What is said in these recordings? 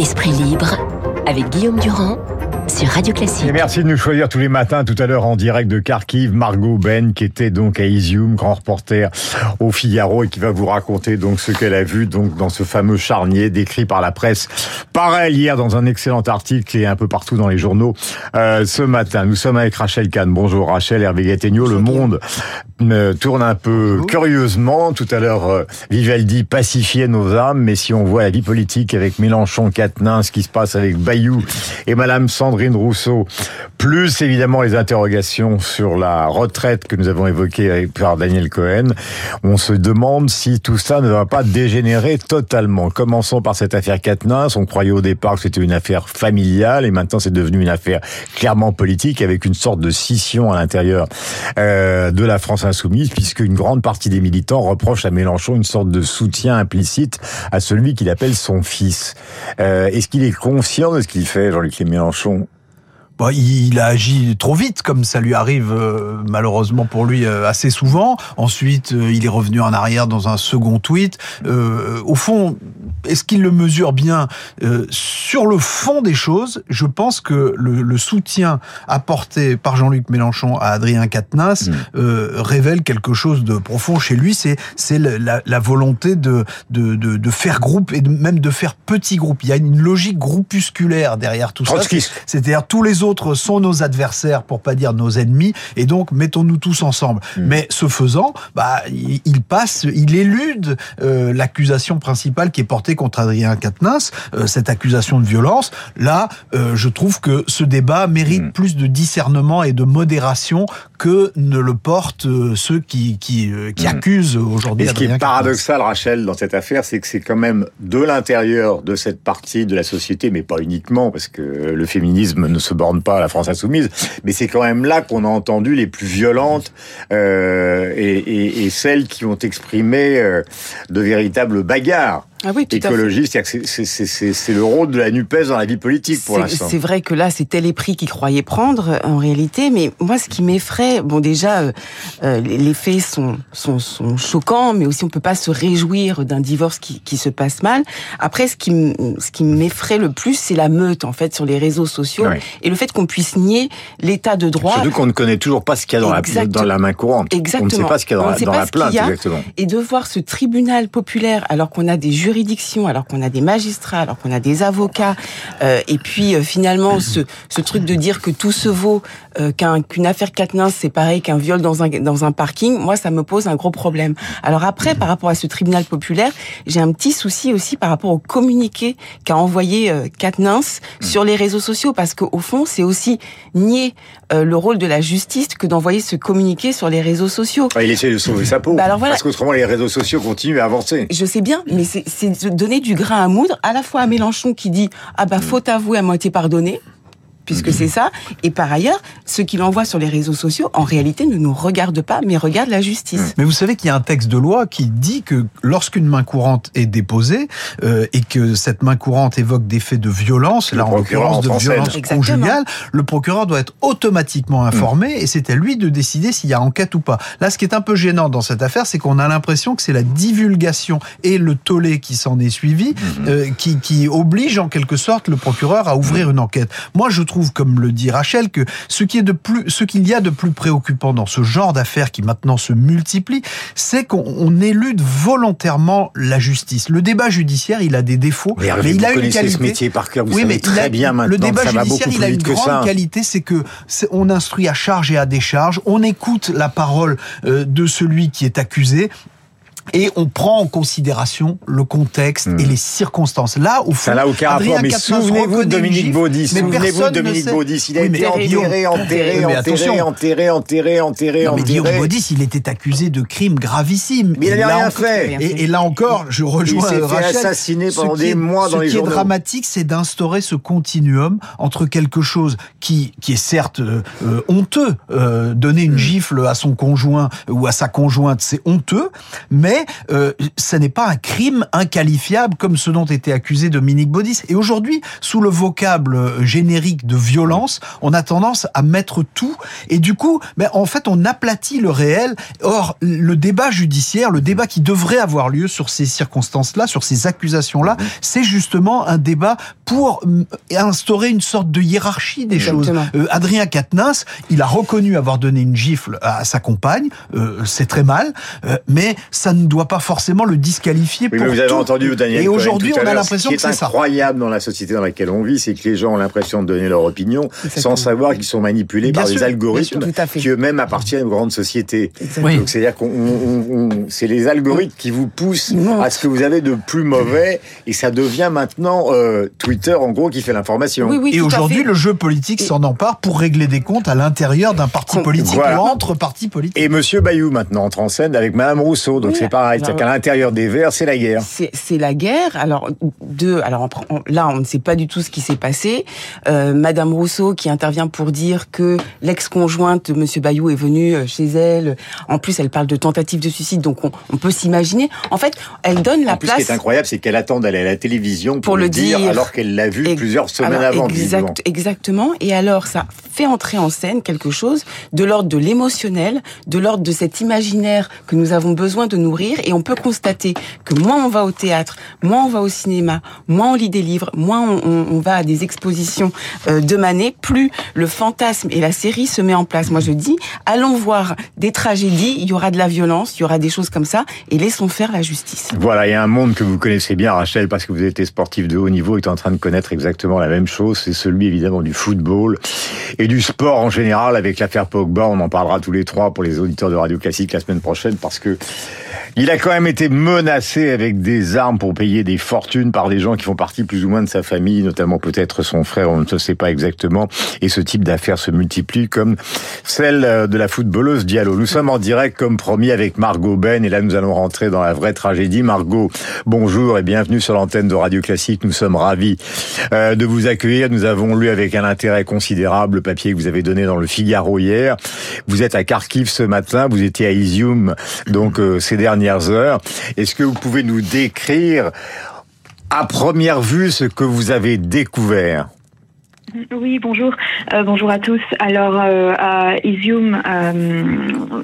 Esprit libre avec Guillaume Durand sur Radio Classique. Et merci de nous choisir tous les matins, tout à l'heure en direct de Kharkiv, Margot Ben, qui était donc à Izium, grand reporter au Figaro, et qui va vous raconter donc ce qu'elle a vu donc dans ce fameux charnier décrit par la presse, pareil hier dans un excellent article et un peu partout dans les journaux euh, ce matin. Nous sommes avec Rachel Kahn. Bonjour Rachel, Hervé Gattegno. Le monde tourne un peu curieusement. Tout à l'heure, euh, Vivaldi pacifiait nos âmes, mais si on voit la vie politique avec Mélenchon, Quatennens, ce qui se passe avec Bayou et Madame Sandrine Rousseau, plus évidemment les interrogations sur la retraite que nous avons évoquées par Daniel Cohen, on se demande si tout ça ne va pas dégénérer totalement. Commençons par cette affaire Quatennens. On croyait au départ que c'était une affaire familiale et maintenant c'est devenu une affaire clairement politique avec une sorte de scission à l'intérieur euh, de la France insoumise puisque une grande partie des militants reprochent à Mélenchon une sorte de soutien implicite à celui qu'il appelle son fils. Euh, Est-ce qu'il est conscient de ce qu'il fait, Jean-Luc Mélenchon? Bon, il a agi trop vite, comme ça lui arrive euh, malheureusement pour lui euh, assez souvent. Ensuite, euh, il est revenu en arrière dans un second tweet. au fond, est-ce qu'il le mesure bien Sur le fond des choses, je pense que le, le soutien apporté par Jean-Luc Mélenchon à Adrien Quatennens mmh. révèle quelque chose de profond chez lui. C'est c'est la, la, volonté de, de, de, de, faire groupe et de, même de faire petit groupe. Il y a une logique groupusculaire derrière tout ça. C'est-à-dire tous les autres autres sont nos adversaires, pour pas dire nos ennemis, et donc mettons-nous tous ensemble. Hmm. Mais ce faisant, bah, il, passe, il élude euh, l'accusation principale qui est portée contre Adrien Quatennens, euh, cette accusation de violence. Là, euh, je trouve que ce débat mérite hmm. plus de discernement et de modération que ne le portent ceux qui, qui, qui hmm. accusent aujourd'hui. ce qui est paradoxal, Rachel, dans cette affaire, c'est que c'est quand même de l'intérieur de cette partie de la société, mais pas uniquement, parce que le féminisme ne se borne pas à la France insoumise, mais c'est quand même là qu'on a entendu les plus violentes euh, et, et, et, celles qui ont exprimé euh, de véritables bagarres ah oui, écologiste. C'est le rôle de la NUPES dans la vie politique pour l'instant. C'est vrai que là, c'était les prix qu'il croyait prendre en réalité. Mais moi, ce qui m'effraie, bon déjà, euh, euh, les faits sont, sont, sont, choquants, mais aussi on peut pas se réjouir d'un divorce qui, qui, se passe mal. Après, ce qui, ce qui m'effraie le plus, c'est la meute en fait sur les réseaux sociaux et le fait qu'on puisse nier l'état de droit. Surtout qu'on ne connaît toujours pas ce qu'il y a dans la, dans la main courante. Exactement. On ne sait pas ce qu'il y a dans, la, dans la plainte. exactement. Et de voir ce tribunal populaire alors qu'on a des juridiction, alors qu'on a des magistrats, alors qu'on a des avocats, euh, et puis euh, finalement ce, ce, truc de dire que tout se vaut, euh, qu'une affaire Quatennens c'est pareil qu'un viol dans un dans un parking, moi ça me pose un gros problème. Alors après, par rapport à ce tribunal populaire, j'ai un petit souci aussi par rapport au communiqué qu'a envoyé Quatennens sur les réseaux sociaux, parce qu'au fond c'est aussi nier le rôle de la justice que d'envoyer ce communiqué sur les réseaux sociaux. Ah, il essaie de sauver sa peau, bah alors voilà. parce qu'autrement les réseaux sociaux continuent à avancer. Je sais bien, mais c'est c'est donner du grain à moudre à la fois à Mélenchon qui dit ah bah faut avouer à moitié pardonner puisque c'est ça. Et par ailleurs, ce qu'il envoie sur les réseaux sociaux, en réalité, ne nous regarde pas, mais regarde la justice. Mais vous savez qu'il y a un texte de loi qui dit que lorsqu'une main courante est déposée euh, et que cette main courante évoque des faits de violence, là en l'occurrence de violence conjugale, le procureur doit être automatiquement informé mhm. et c'est à lui de décider s'il y a enquête ou pas. Là, ce qui est un peu gênant dans cette affaire, c'est qu'on a l'impression que c'est la divulgation et le tollé qui s'en est suivi euh, qui, qui oblige en quelque sorte le procureur à ouvrir une enquête. Moi, je trouve comme le dit Rachel, que ce qui est de plus, ce qu'il y a de plus préoccupant dans ce genre d'affaires qui maintenant se multiplient, c'est qu'on élude volontairement la justice. Le débat judiciaire, il a des défauts, mais, il a une qualité. Ce métier par cœur, vous oui, mais très bien maintenant. Le débat judiciaire, il a une grande qualité, c'est que on instruit à charge et à décharge, on écoute la parole euh, de celui qui est accusé et on prend en considération le contexte et hmm. les circonstances. Là, au fond, ça n'a aucun rapport. Mais souvenez-vous de Dominique Baudis. Souvenez-vous de Dominique Baudis. Il a été enterré, enterré, enterré, enterré, enterré, enterré, enterré. Mais Guillaume Baudis, il était accusé de crimes gravissimes. Mais il n'avait rien fait. Et, là encore, je rejoins il s'est fait assassiner pendant des mois dans les journaux. Ce qui est dramatique, c'est d'instaurer ce continuum entre quelque chose qui, qui est certes euh, honteux, euh, donner une hmm. gifle à son conjoint ou à sa conjointe, c'est honteux, mais mais euh, ce n'est pas un crime inqualifiable comme ce dont était accusé Dominique Baudis. Et aujourd'hui, sous le vocable euh, générique de violence, on a tendance à mettre tout, et du coup, mais en fait, on aplatit le réel. Or, le débat judiciaire, le débat qui devrait avoir lieu sur ces circonstances-là, sur ces accusations-là, c'est justement un débat pour euh, instaurer une sorte de hiérarchie des choses. Euh, Adrien Quatennens, il a reconnu avoir donné une gifle à sa compagne, euh, c'est très mal, euh, mais ça ne doit pas forcément le disqualifier oui, pour mais vous avez tout. entendu Daniel Et aujourd'hui, on a l'impression que Ce qui c'est est ça. incroyable dans la société dans laquelle on vit, c'est que les gens ont l'impression de donner leur opinion Exactement. sans savoir qu'ils sont manipulés Bien par sûr, des algorithmes sûr, qui eux-mêmes appartiennent aux grandes sociétés. Oui. Donc c'est-à-dire qu'on on- on- c'est les algorithmes qui vous poussent Non. à ce que vous avez de plus mauvais et ça devient maintenant euh, Twitter en gros qui fait l'information. Oui, oui, Et aujourd'hui, le jeu politique s'en empare pour régler des comptes à l'intérieur d'un parti politique Voilà. ou entre partis politiques. Et Monsieur Bayou maintenant entre en scène avec Madame Rousseau, donc Oui, c'est pareil, alors- c'est-à-dire qu'à l'intérieur des Verts, c'est la guerre. C'est c'est la guerre. Alors deux. Alors on- là, on ne sait pas du tout ce qui s'est passé. Euh, Madame Rousseau qui intervient pour dire que l'ex-conjointe de Monsieur Bayou est venue euh, chez elle. En plus, elle parle de tentative de suicide, donc on, on peut s'imaginer. En fait, elle donne la En plus, ce place. qui est incroyable, c'est qu'elle attend d'aller à la télévision pour, Pour le dire, dire. alors qu'elle l'a vu plusieurs semaines alors, avant. exact, exactement. Et alors, ça fait entrer en scène quelque chose de l'ordre de l'émotionnel, de l'ordre de cet imaginaire que nous avons besoin de Et on peut constater que moins on va au théâtre, moins on va au cinéma, moins on lit des livres, moins on, va à des expositions euh, de Manet, plus le fantasme et la série se met en place. Moi, je dis, allons voir des tragédies, il y aura de la violence, il y aura des choses comme ça, et laissons faire la justice. Voilà, il y a un monde que vous connaissez bien, Rachel, parce que vous êtes sportif de haut niveau, est en train de connaître exactement la même chose. C'est celui, évidemment, du football et du sport en général. Avec l'affaire Pogba, on en parlera tous les trois pour les auditeurs de Radio Classique la semaine prochaine, parce que il a quand même été menacé avec des armes pour payer des fortunes par des gens qui font partie plus ou moins de sa famille, notamment peut-être son frère, on ne sait pas exactement. Et ce type d'affaires se multiplie comme celle euh, de la footballeuse Diallo. Nous sommes en direct comme promis avec Margot Ben et là nous allons rentrer dans la vraie tragédie. Margot, bonjour et bienvenue sur l'antenne de Radio Classique. Nous sommes ravis euh, de vous accueillir. Nous avons lu avec un intérêt considérable le papier que vous avez donné dans le Figaro hier. Vous êtes à Kharkiv ce matin, vous étiez à Izium donc euh, ces Est-ce que vous pouvez nous décrire à première vue ce que vous avez découvert? Oui, bonjour. Euh, bonjour à tous. Alors, euh, à Izium, euh,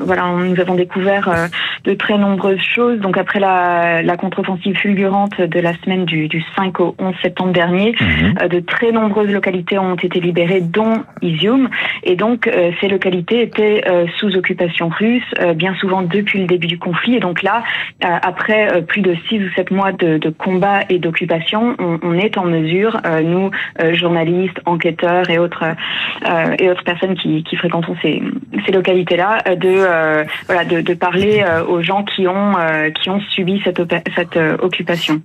voilà, nous avons découvert euh, de très nombreuses choses. Donc, après la, la contre-offensive fulgurante de la semaine du, du 5 au 11 septembre dernier, euh, de très nombreuses localités ont été libérées, dont Izium. Et donc, euh, ces localités étaient euh, sous occupation russe, euh, bien souvent depuis le début du conflit. Et donc là, euh, après euh, plus de six ou sept mois de, de combat et d'occupation, on, on est en mesure, euh, nous, euh, journalistes, enquêteurs et autres euh, et autres personnes qui, qui fréquentons ces, ces localités-là, euh, de euh, voilà de, de parler euh, aux gens qui ont euh, qui ont subi cette cette euh, occupation.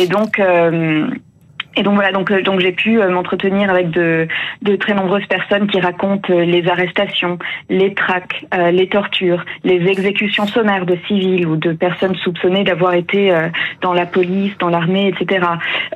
Et donc euh, et donc voilà, donc euh, donc j'ai pu euh, m'entretenir avec de de très nombreuses personnes qui racontent euh, les arrestations, les traques, euh, les tortures, les exécutions sommaires de civils ou de personnes soupçonnées d'avoir été euh, dans la police, dans l'armée, etc.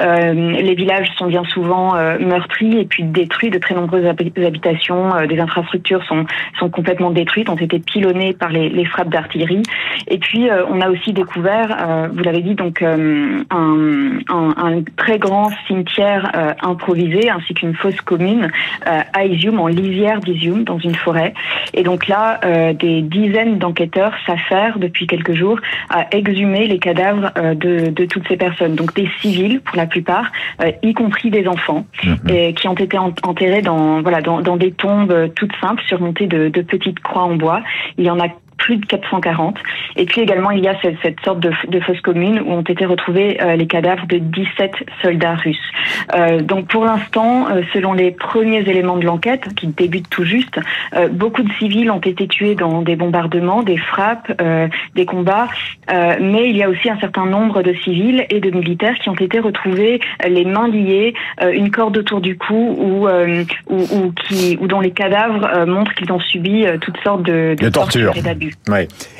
Euh, les villages sont bien souvent meurtris et puis détruits. De très nombreuses habi- habitations, des infrastructures sont sont complètement détruites, ont été pilonnées par les, les frappes d'artillerie. Et puis on a aussi découvert, vous l'avez dit, donc un, un, un très grand cimetière euh, improvisé ainsi qu'une fosse commune euh, à Izium, en lisière d'Izium, dans une forêt. Et donc là, euh, des dizaines d'enquêteurs s'affairent depuis quelques jours à exhumer les cadavres euh, de, de toutes ces personnes. Donc des civils pour la plupart, euh, y compris des enfants, et qui ont été en- enterrés dans voilà dans, dans des tombes toutes simples surmontées de, de petites croix en bois. Il y en a plus de 440. Et puis également, il y a cette, cette sorte de, de fosse commune où ont été retrouvés euh, les cadavres de 17 soldats russes. Euh, donc pour l'instant, euh, selon les premiers éléments de l'enquête, qui débutent tout juste, euh, beaucoup de civils ont été tués dans des bombardements, des frappes, euh, des combats, euh, mais il y a aussi un certain nombre de civils et de militaires qui ont été retrouvés les mains liées, une corde autour du cou ou, euh, ou, ou qui, ou dont les cadavres montrent qu'ils ont subi toutes sortes de, De tortures. et d'abus.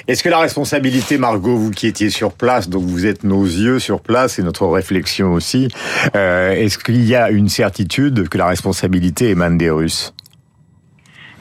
Est-ce que la responsabilité, Margot, vous qui étiez sur place, donc vous êtes nos yeux sur place et notre réflexion aussi, euh, est-ce qu'il y a une certitude que la responsabilité émane des Russes?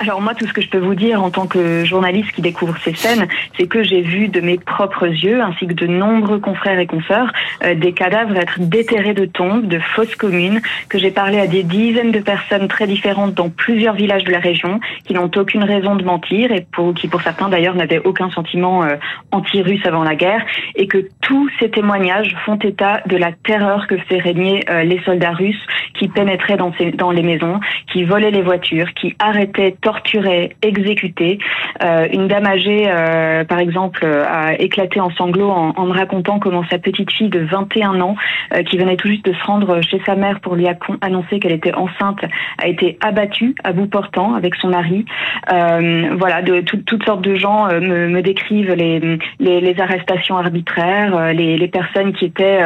Alors moi, tout ce que je peux vous dire en tant que journaliste qui découvre ces scènes, c'est que j'ai vu de mes propres yeux, ainsi que de nombreux confrères et consoeurs, euh, des cadavres être déterrés de tombes, de fosses communes, que j'ai parlé à des dizaines de personnes très différentes dans plusieurs villages de la région, qui n'ont aucune raison de mentir et pour, qui pour certains d'ailleurs n'avaient aucun sentiment euh, anti-russe avant la guerre, et que tous ces témoignages font état de la terreur que fait régner euh, les soldats russes qui pénétraient dans, dans les maisons, qui volaient les voitures, qui arrêtaient torturé, exécuté. Euh, une dame âgée, euh, par exemple, a éclaté en sanglots en, me racontant comment sa petite fille de 21 ans, euh, qui venait tout juste de se rendre chez sa mère pour lui annoncer qu'elle était enceinte, a été abattue à bout portant avec son mari. Euh, voilà, toutes sortes de gens euh, me, décrivent les, arrestations arbitraires, les, personnes qui étaient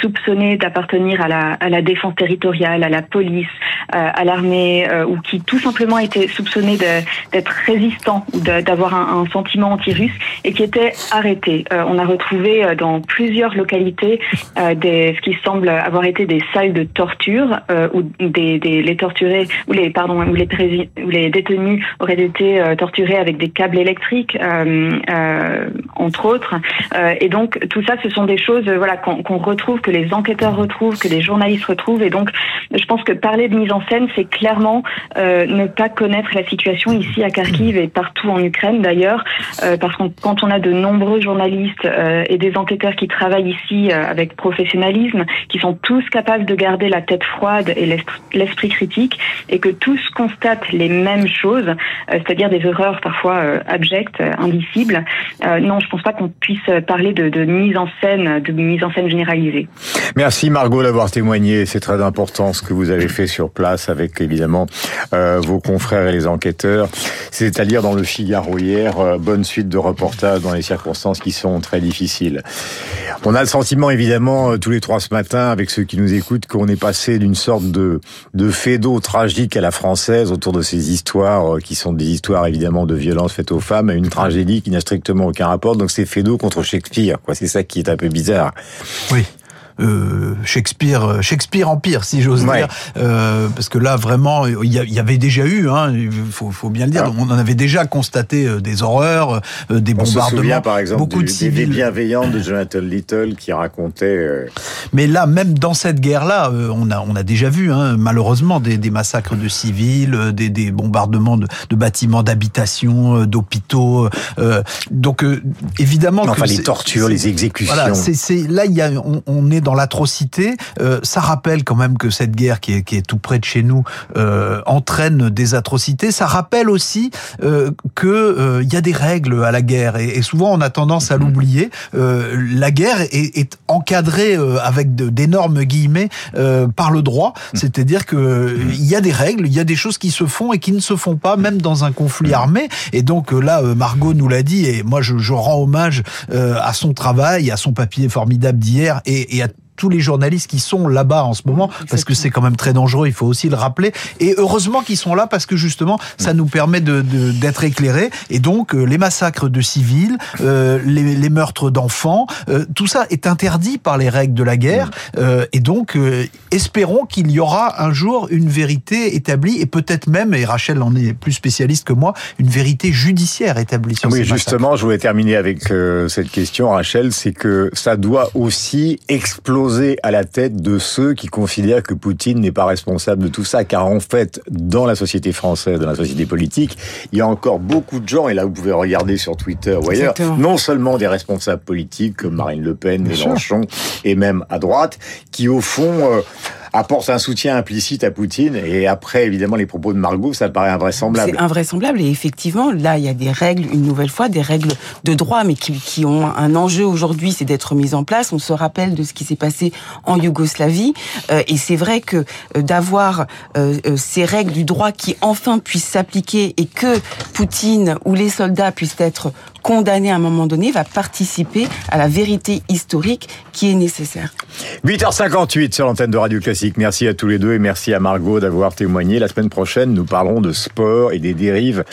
soupçonnées d'appartenir à la défense territoriale, à la police, à l'armée, ou qui tout simplement étaient soupçonnées d'être résistant ou d'avoir un, sentiment anti-russe et qui était arrêté. Euh, on a retrouvé euh, dans plusieurs localités euh, des, ce qui semble avoir été des salles de torture où les torturés ou les pardon où les, détenus auraient été torturés avec des câbles électriques entre autres. et donc tout ça, ce sont des choses voilà qu'on qu retrouve, que les enquêteurs retrouvent, que les journalistes retrouvent. Et donc je pense que parler de mise en scène, c'est clairement ne pas connaître la situation ici à Kharkiv et partout en Ukraine d'ailleurs, euh, parce que quand on a de nombreux journalistes euh, et des enquêteurs qui travaillent ici euh, avec professionnalisme, qui sont tous capables de garder la tête froide et l'esprit critique, et que tous constatent les mêmes choses, c'est-à-dire des erreurs parfois abjectes, indicibles, non, je pense pas qu'on puisse parler de, de, mise en scène, de mise en scène généralisée. Merci Margot d'avoir témoigné, c'est très important ce que vous avez fait sur place avec évidemment vos confrères et les enquêteurs. C'est à dire dans le Figaro hier, euh, bonne suite de reportages dans les circonstances qui sont très difficiles. On a le sentiment évidemment euh, tous les trois ce matin avec ceux qui nous écoutent qu'on est passé d'une sorte de, de d'eau tragique à la française autour de ces histoires euh, qui sont des histoires évidemment de violence faites aux femmes à une tragédie qui n'a strictement aucun rapport. Donc c'est d'eau contre Shakespeare. Quoi. C'est ça qui est un peu bizarre. Oui euh, Shakespeare, Shakespeare Empire, si j'ose ouais. dire, euh, parce que là vraiment, il y, y, avait déjà eu, hein, il faut, faut, bien le dire, ah. on en avait déjà constaté euh, des horreurs, euh, des on bombardements, se souvient, par exemple, beaucoup du, de civils bienveillants de Jonathan Little qui racontait. Euh... Mais là, même dans cette guerre-là, euh, on a on a déjà vu, hein, malheureusement, des, des, massacres de civils, euh, des, des bombardements de, de bâtiments d'habitation, d'hôpitaux. donc évidemment, enfin que les tortures, les exécutions. Voilà, c'est là il y a on, on est dans l'atrocité. Euh, ça rappelle quand même que cette guerre qui est, qui est tout près de chez nous euh, entraîne des atrocités. Ça rappelle aussi euh, que il y a des règles à la guerre et, et souvent on a tendance à l'oublier. la guerre est, est encadrée avec d'énormes guillemets par le droit, c'est-à-dire que il y a des règles, il y a des choses qui se font et qui ne se font pas même dans un conflit armé. Et donc là, Margot nous l'a dit et moi je, je rends hommage à son travail, à son papier formidable d'hier et, et à tous les journalistes qui sont là-bas en ce moment, Exactement. parce que c'est quand même très dangereux, il faut aussi le rappeler. Et heureusement qu'ils sont là, parce que justement, ça nous permet d'être de, de, éclairés. Et donc, euh, les massacres de civils, euh, les, les, meurtres d'enfants, euh, tout ça est interdit par les règles de la guerre. Euh, et donc, euh, espérons qu'il y aura un jour une vérité établie, et peut-être même, et Rachel en est plus spécialiste que moi, une vérité judiciaire établie sur Oui, ces justement, je voulais terminer avec euh, cette question, Rachel, c'est que ça doit aussi exploser à la tête de ceux qui considèrent que Poutine n'est pas responsable de tout ça, car en fait, dans la société française, dans la société politique, il y a encore beaucoup de gens, et là vous pouvez regarder sur Twitter ou ailleurs, Exactement. non seulement des responsables politiques comme Marine Le Pen, Mélenchon, et même à droite, qui au fond euh, apporte un soutien implicite à Poutine. Et après, évidemment, les propos de Margot, ça paraît invraisemblable. C'est invraisemblable. Et effectivement, là, il y a des règles, une nouvelle fois, des règles de droit, mais qui, qui ont un enjeu aujourd'hui, c'est d'être mises en place. On se rappelle de ce qui s'est passé en Yougoslavie. Euh, et c'est vrai que euh, d'avoir euh, ces règles du droit qui enfin puissent s'appliquer et que Poutine ou les soldats puissent être condamnés à un moment donné va participer à la vérité historique qui est nécessaire. 8h58 sur l'antenne de Radio Classique. Merci à tous les deux et merci à Margot d'avoir témoigné. La semaine prochaine, nous parlerons de sport et des dérives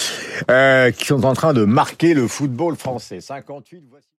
euh, qui sont en train de marquer le football français. 58, voici...